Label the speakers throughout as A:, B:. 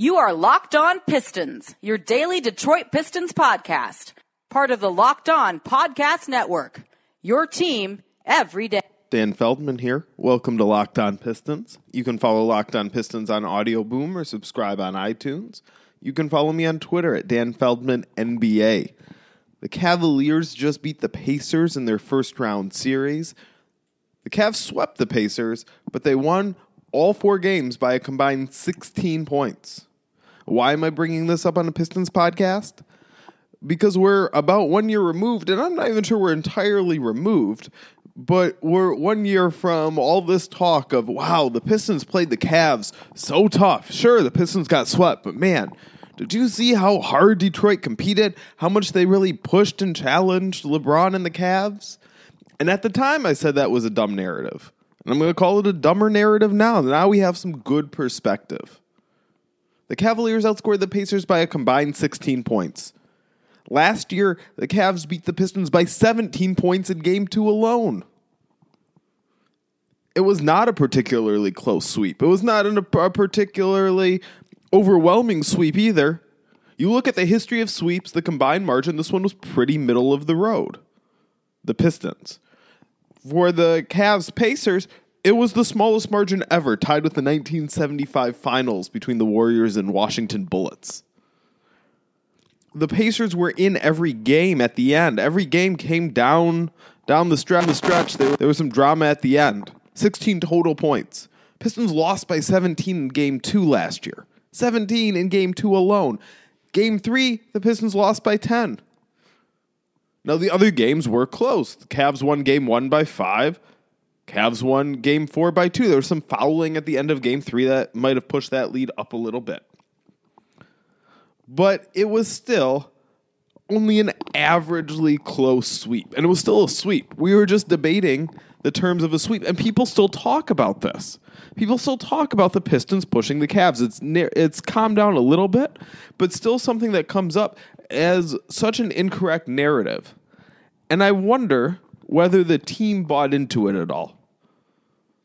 A: You are Locked On Pistons, your daily Detroit Pistons podcast, part of the Locked On Podcast Network. Your team every day.
B: Dan Feldman here. Welcome to Locked On Pistons. You can follow Locked On Pistons on Audio Boom or subscribe on iTunes. You can follow me on Twitter at Dan Feldman NBA. The Cavaliers just beat the Pacers in their first round series. The Cavs swept the Pacers, but they won all four games by a combined 16 points. Why am I bringing this up on a Pistons podcast? Because we're about one year removed, and I'm not even sure we're entirely removed, but we're one year from all this talk of, wow, the Pistons played the Cavs so tough. Sure, the Pistons got swept, but man, did you see how hard Detroit competed? How much they really pushed and challenged LeBron and the Cavs? And at the time, I said that was a dumb narrative. And I'm going to call it a dumber narrative now. Now we have some good perspective. The Cavaliers outscored the Pacers by a combined 16 points. Last year, the Cavs beat the Pistons by 17 points in game two alone. It was not a particularly close sweep. It was not a particularly overwhelming sweep either. You look at the history of sweeps, the combined margin, this one was pretty middle of the road. The Pistons. For the Cavs Pacers, it was the smallest margin ever, tied with the 1975 finals between the Warriors and Washington Bullets. The Pacers were in every game at the end. Every game came down down the stretch. The stretch there, there was some drama at the end. 16 total points. Pistons lost by 17 in game 2 last year. 17 in game 2 alone. Game 3, the Pistons lost by 10. Now the other games were close. The Cavs won game 1 by 5. Cavs won game four by two. There was some fouling at the end of game three that might have pushed that lead up a little bit. But it was still only an averagely close sweep. And it was still a sweep. We were just debating the terms of a sweep. And people still talk about this. People still talk about the Pistons pushing the Cavs. It's, it's calmed down a little bit, but still something that comes up as such an incorrect narrative. And I wonder whether the team bought into it at all.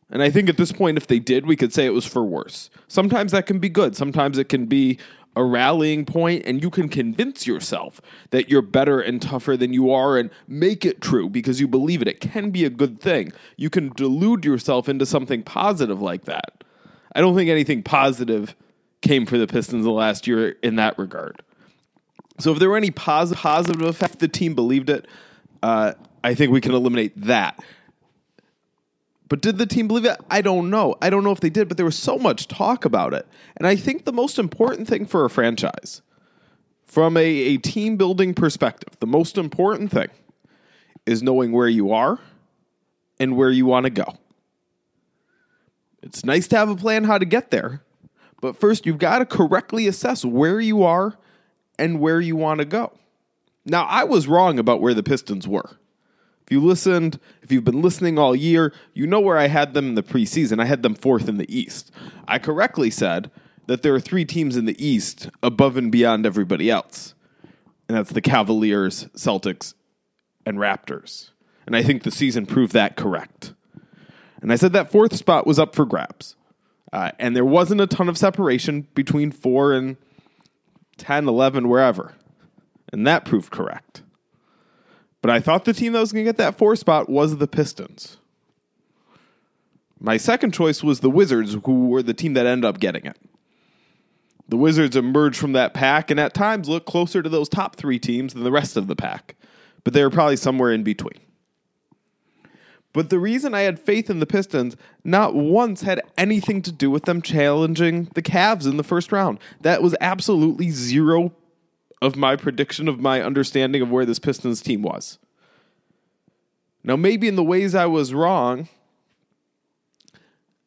B: And I think at this point, if they did, we could say it was for worse. Sometimes that can be good. Sometimes it can be a rallying point, and you can convince yourself that you're better and tougher than you are and make it true because you believe it. It can be a good thing. You can delude yourself into something positive like that. I don't think anything positive came for the Pistons the last year in that regard. So if there were any pos- positive effect, the team believed it. Uh, I think we can eliminate that. But did the team believe it? I don't know. I don't know if they did, but there was so much talk about it. And I think the most important thing for a franchise, from a, a team building perspective, the most important thing is knowing where you are and where you want to go. It's nice to have a plan how to get there, but first you've got to correctly assess where you are and where you want to go. Now, I was wrong about where the Pistons were. If you listened, if you've been listening all year, you know where I had them in the preseason. I had them fourth in the East. I correctly said that there are three teams in the East above and beyond everybody else. And that's the Cavaliers, Celtics, and Raptors. And I think the season proved that correct. And I said that fourth spot was up for grabs. Uh, and there wasn't a ton of separation between four and 10, 11, wherever. And that proved correct. But I thought the team that was going to get that four spot was the Pistons. My second choice was the Wizards, who were the team that ended up getting it. The Wizards emerged from that pack and at times looked closer to those top three teams than the rest of the pack, but they were probably somewhere in between. But the reason I had faith in the Pistons not once had anything to do with them challenging the Cavs in the first round. That was absolutely zero of my prediction of my understanding of where this Pistons team was. Now, maybe in the ways I was wrong,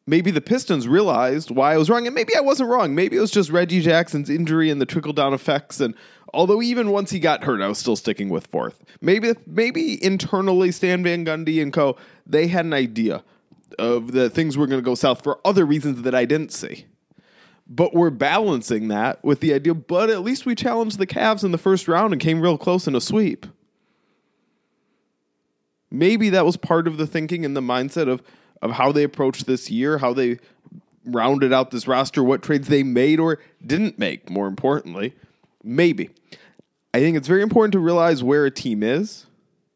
B: maybe the Pistons realized why I was wrong, and maybe I wasn't wrong. Maybe it was just Reggie Jackson's injury and the trickle down effects. And although even once he got hurt, I was still sticking with fourth. Maybe, maybe internally, Stan Van Gundy and co. They had an idea of the things were going to go south for other reasons that I didn't see. But we're balancing that with the idea, but at least we challenged the Cavs in the first round and came real close in a sweep. Maybe that was part of the thinking and the mindset of, of how they approached this year, how they rounded out this roster, what trades they made or didn't make, more importantly. Maybe. I think it's very important to realize where a team is.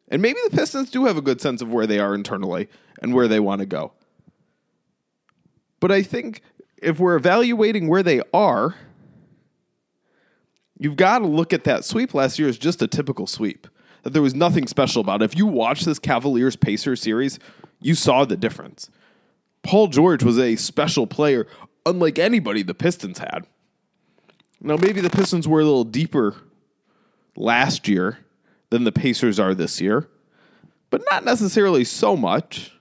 B: And maybe the Pistons do have a good sense of where they are internally and where they want to go. But I think if we're evaluating where they are, you've got to look at that sweep last year as just a typical sweep. That there was nothing special about it. If you watch this Cavaliers Pacers series, you saw the difference. Paul George was a special player, unlike anybody the Pistons had. Now, maybe the Pistons were a little deeper last year than the Pacers are this year, but not necessarily so much.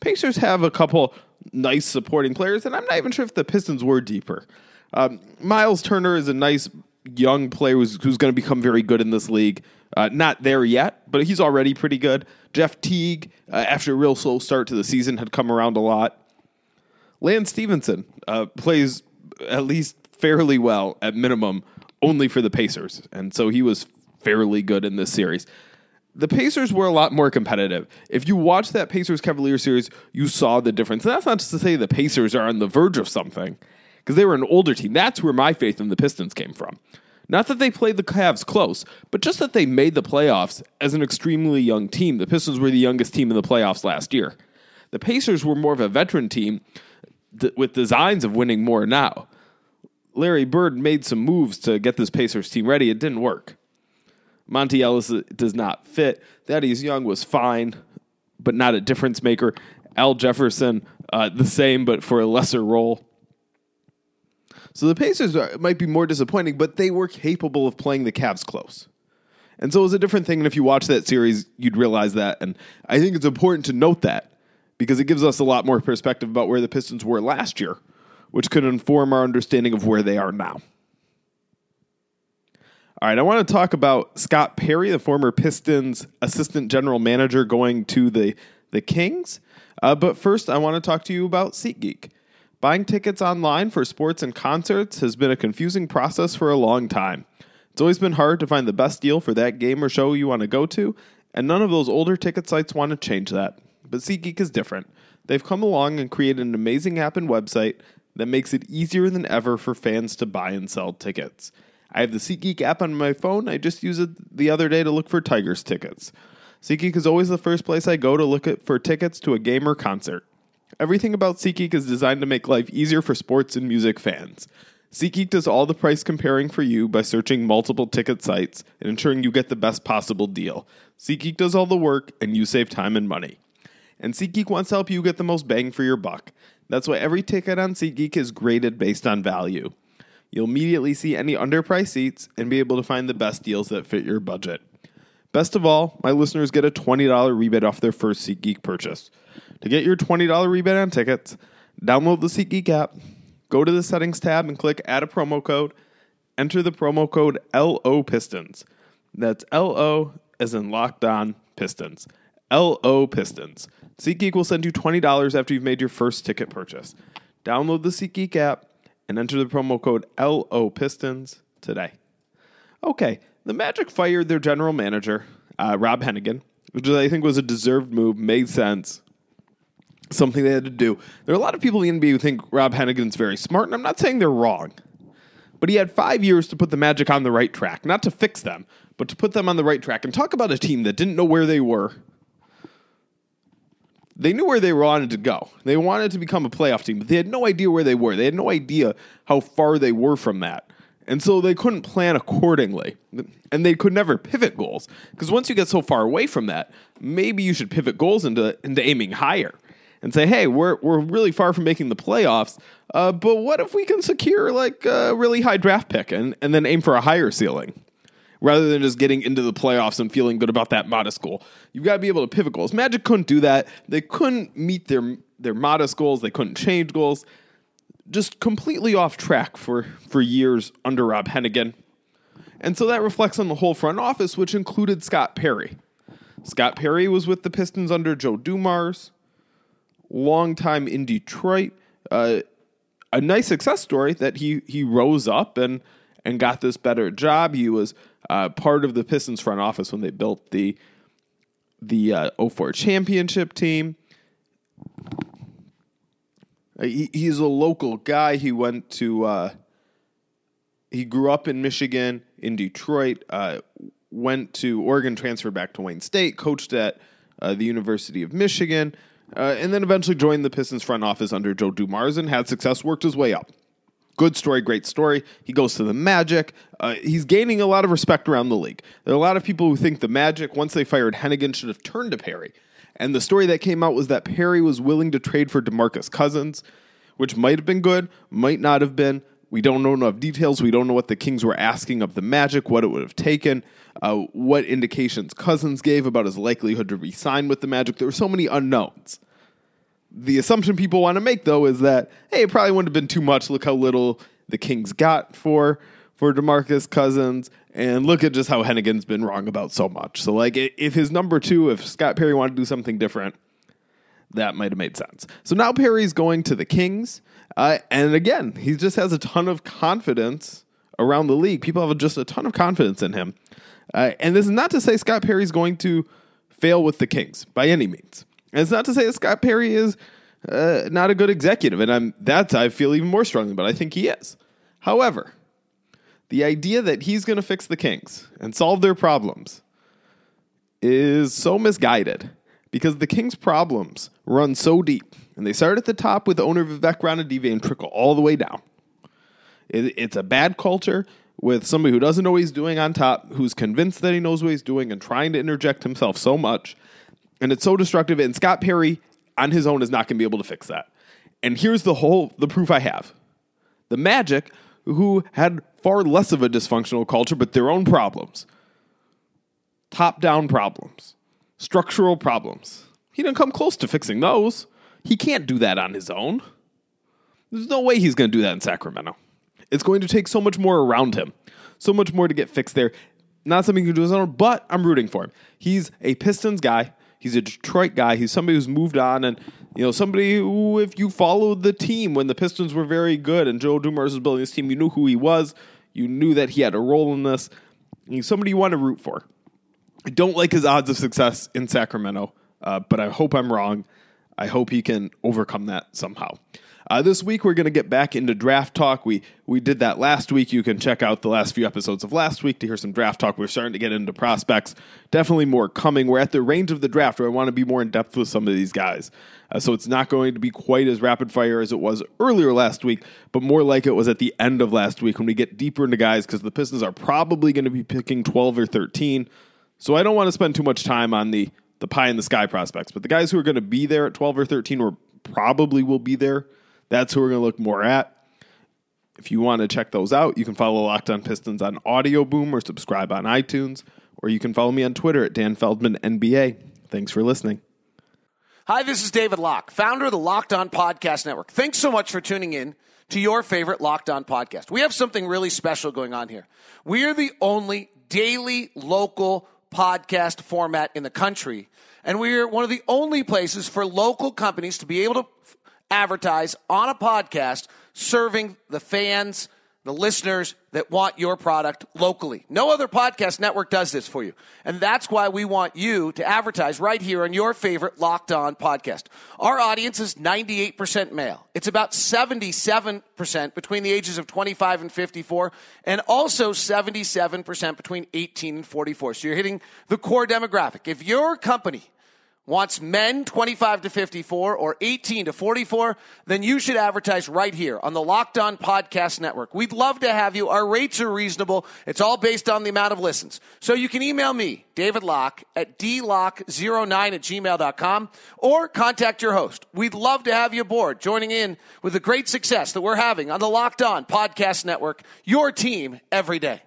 B: Pacers have a couple nice supporting players, and I'm not even sure if the Pistons were deeper. Um, Myles Turner is a nice young player who's, who's going to become very good in this league. Uh, not there yet, but he's already pretty good. Jeff Teague, uh, after a real slow start to the season, had come around a lot. Lance Stephenson uh, plays at least fairly well, at minimum, only for the Pacers. And so he was fairly good in this series. The Pacers were a lot more competitive. If you watch that Pacers Cavalier series, you saw the difference. And that's not just to say the Pacers are on the verge of something, because they were an older team. That's where my faith in the Pistons came from. Not that they played the Cavs close, but just that they made the playoffs as an extremely young team. The Pistons were the youngest team in the playoffs last year. The Pacers were more of a veteran team th- with designs of winning more now. Larry Bird made some moves to get this Pacers team ready. It didn't work. Monta Ellis does not fit. Thaddeus Young was fine, but not a difference maker. Al Jefferson, uh, the same, but for a lesser role. So the Pacers are, might be more disappointing, but they were capable of playing the Cavs close. And so it was a different thing. And if you watch that series, you'd realize that. And I think it's important to note that because it gives us a lot more perspective about where the Pistons were last year, which could inform our understanding of where they are now. All right, I want to talk about Scott Perry, the former Pistons assistant general manager, going to the, the Kings. Uh, but first, I want to talk to you about SeatGeek. Buying tickets online for sports and concerts has been a confusing process for a long time. It's always been hard to find the best deal for that game or show you want to go to, and none of those older ticket sites want to change that. But SeatGeek is different. They've come along and created an amazing app and website that makes it easier than ever for fans to buy and sell tickets. I have the SeatGeek app on my phone. I just used it the other day to look for Tigers tickets. SeatGeek is always the first place I go to look for tickets to a game or concert. Everything about SeatGeek is designed to make life easier for sports and music fans. SeatGeek does all the price comparing for you by searching multiple ticket sites and ensuring you get the best possible deal. SeatGeek does all the work, and you save time and money. And SeatGeek wants to help you get the most bang for your buck. That's why every ticket on SeatGeek is graded based on value. You'll immediately see any underpriced seats and be able to find the best deals that fit your budget. Best of all, my listeners get a $20 rebate off their first SeatGeek purchase. To get your $20 rebate on tickets, download the SeatGeek app, go to the settings tab and click add a promo code. Enter the promo code LO Pistons. That's LO as in locked on Pistons. LO Pistons. SeatGeek will send you $20 after you've made your first ticket purchase. Download the SeatGeek app and enter the promo code LO Pistons today. Okay, the Magic fired their general manager, uh, Rob Hennigan, which I think was a deserved move, made sense, something they had to do. There are a lot of people in the NBA who think Rob Hennigan's very smart, and I'm not saying they're wrong. But he had five years to put the Magic on the right track, not to fix them, but to put them on the right track. And talk about a team that didn't know where they were they knew where they wanted to go. They wanted to become a playoff team, but they had no idea where they were. They had no idea how far they were from that. And so they couldn't plan accordingly. And they could never pivot goals. Because once you get so far away from that, maybe you should pivot goals into, into aiming higher and say, hey, we're, we're really far from making the playoffs, uh, but what if we can secure like a really high draft pick and, and then aim for a higher ceiling? rather than just getting into the playoffs and feeling good about that modest goal. You've got to be able to pivot goals. Magic couldn't do that. They couldn't meet their their modest goals. They couldn't change goals. Just completely off track for for years under Rob Hennigan. And so that reflects on the whole front office, which included Scott Perry. Scott Perry was with the Pistons under Joe Dumars, long time in Detroit. Uh, a nice success story that he he rose up and and got this better job. He was uh, part of the Pistons front office when they built the the uh, 04 championship team. Uh, he, he's a local guy. He went to, uh, he grew up in Michigan, in Detroit, uh, went to Oregon, transferred back to Wayne State, coached at uh, the University of Michigan, uh, and then eventually joined the Pistons front office under Joe Dumars and had success, worked his way up. Good story, great story. He goes to the Magic. Uh, he's gaining a lot of respect around the league. There are a lot of people who think the Magic, once they fired Hennigan, should have turned to Perry. And the story that came out was that Perry was willing to trade for DeMarcus Cousins, which might have been good, might not have been. We don't know enough details. We don't know what the Kings were asking of the Magic, what it would have taken, uh, what indications Cousins gave about his likelihood to re-sign with the Magic. There were so many unknowns the assumption people want to make though is that hey, it probably wouldn't have been too much. Look how little the Kings got for for DeMarcus Cousins, and look at just how Hennigan's been wrong about so much. So like, if his number two, if Scott Perry wanted to do something different, that might have made sense. So now Perry's going to the Kings, uh, and again, he just has a ton of confidence around the league. People have just a ton of confidence in him, uh, and this is not to say Scott Perry's going to fail with the Kings by any means. And it's not to say that Scott Perry is uh, not a good executive, and I'm that I feel even more strongly, but I think he is. However, the idea that he's going to fix the Kings and solve their problems is so misguided because the Kings' problems run so deep, and they start at the top with owner Vivek Ranadive and trickle all the way down. It, it's a bad culture with somebody who doesn't know what he's doing on top, who's convinced that he knows what he's doing and trying to interject himself so much and it's so destructive. And Scott Perry on his own is not going to be able to fix that. And here's the whole the proof I have: the Magic, who had far less of a dysfunctional culture, but their own problems, top down problems, structural problems. He didn't come close to fixing those. He can't do that on his own. There's no way he's going to do that in Sacramento. It's going to take so much more around him, so much more to get fixed there. Not something he can do on his own, but I'm rooting for him. He's a Pistons guy He's a Detroit guy. He's somebody who's moved on, and you know somebody who, if you followed the team when the Pistons were very good and Joe Dumars was building this team, you knew who he was. You knew that he had a role in this. He's somebody you want to root for. I don't like his odds of success in Sacramento, uh, but I hope I'm wrong. I hope he can overcome that somehow. Uh, this week we're going to get back into draft talk. We we did that last week. You can check out the last few episodes of last week to hear some draft talk. We're starting to get into prospects. Definitely more coming. We're at the range of the draft where I want to be more in depth with some of these guys. Uh, so it's not going to be quite as rapid fire as it was earlier last week, but more like it was at the end of last week when we get deeper into guys because the Pistons are probably going to be picking 12 or 13. So I don't want to spend too much time on the the pie in the sky prospects, but the guys who are going to be there at 12 or 13 or probably will be there that's who we're going to look more at. If you want to check those out, you can follow Locked On Pistons on Audio Boom or subscribe on iTunes, or you can follow me on Twitter at Dan Feldman NBA. Thanks for listening.
C: Hi, this is David Locke, founder of the Locked On Podcast Network. Thanks so much for tuning in to your favorite Locked On podcast. We have something really special going on here. We are the only daily local podcast format in the country, and we are one of the only places for local companies to be able to advertise on a podcast serving the fans, the listeners that want your product locally. No other podcast network does this for you. And that's why we want you to advertise right here on your favorite Locked On podcast. Our audience is 98% male. It's about 77% between the ages of 25 and 54, and also 77% between 18 and 44. So you're hitting the core demographic. If your company wants men 25 to 54 or 18 to 44, then you should advertise right here on the Locked On Podcast Network. We'd love to have you. Our rates are reasonable. It's all based on the amount of listens. So you can email me, David Locke, at dlock09 at gmail.com or contact your host. We'd love to have you aboard, joining in with the great success that we're having on the Locked On Podcast Network, your team every day.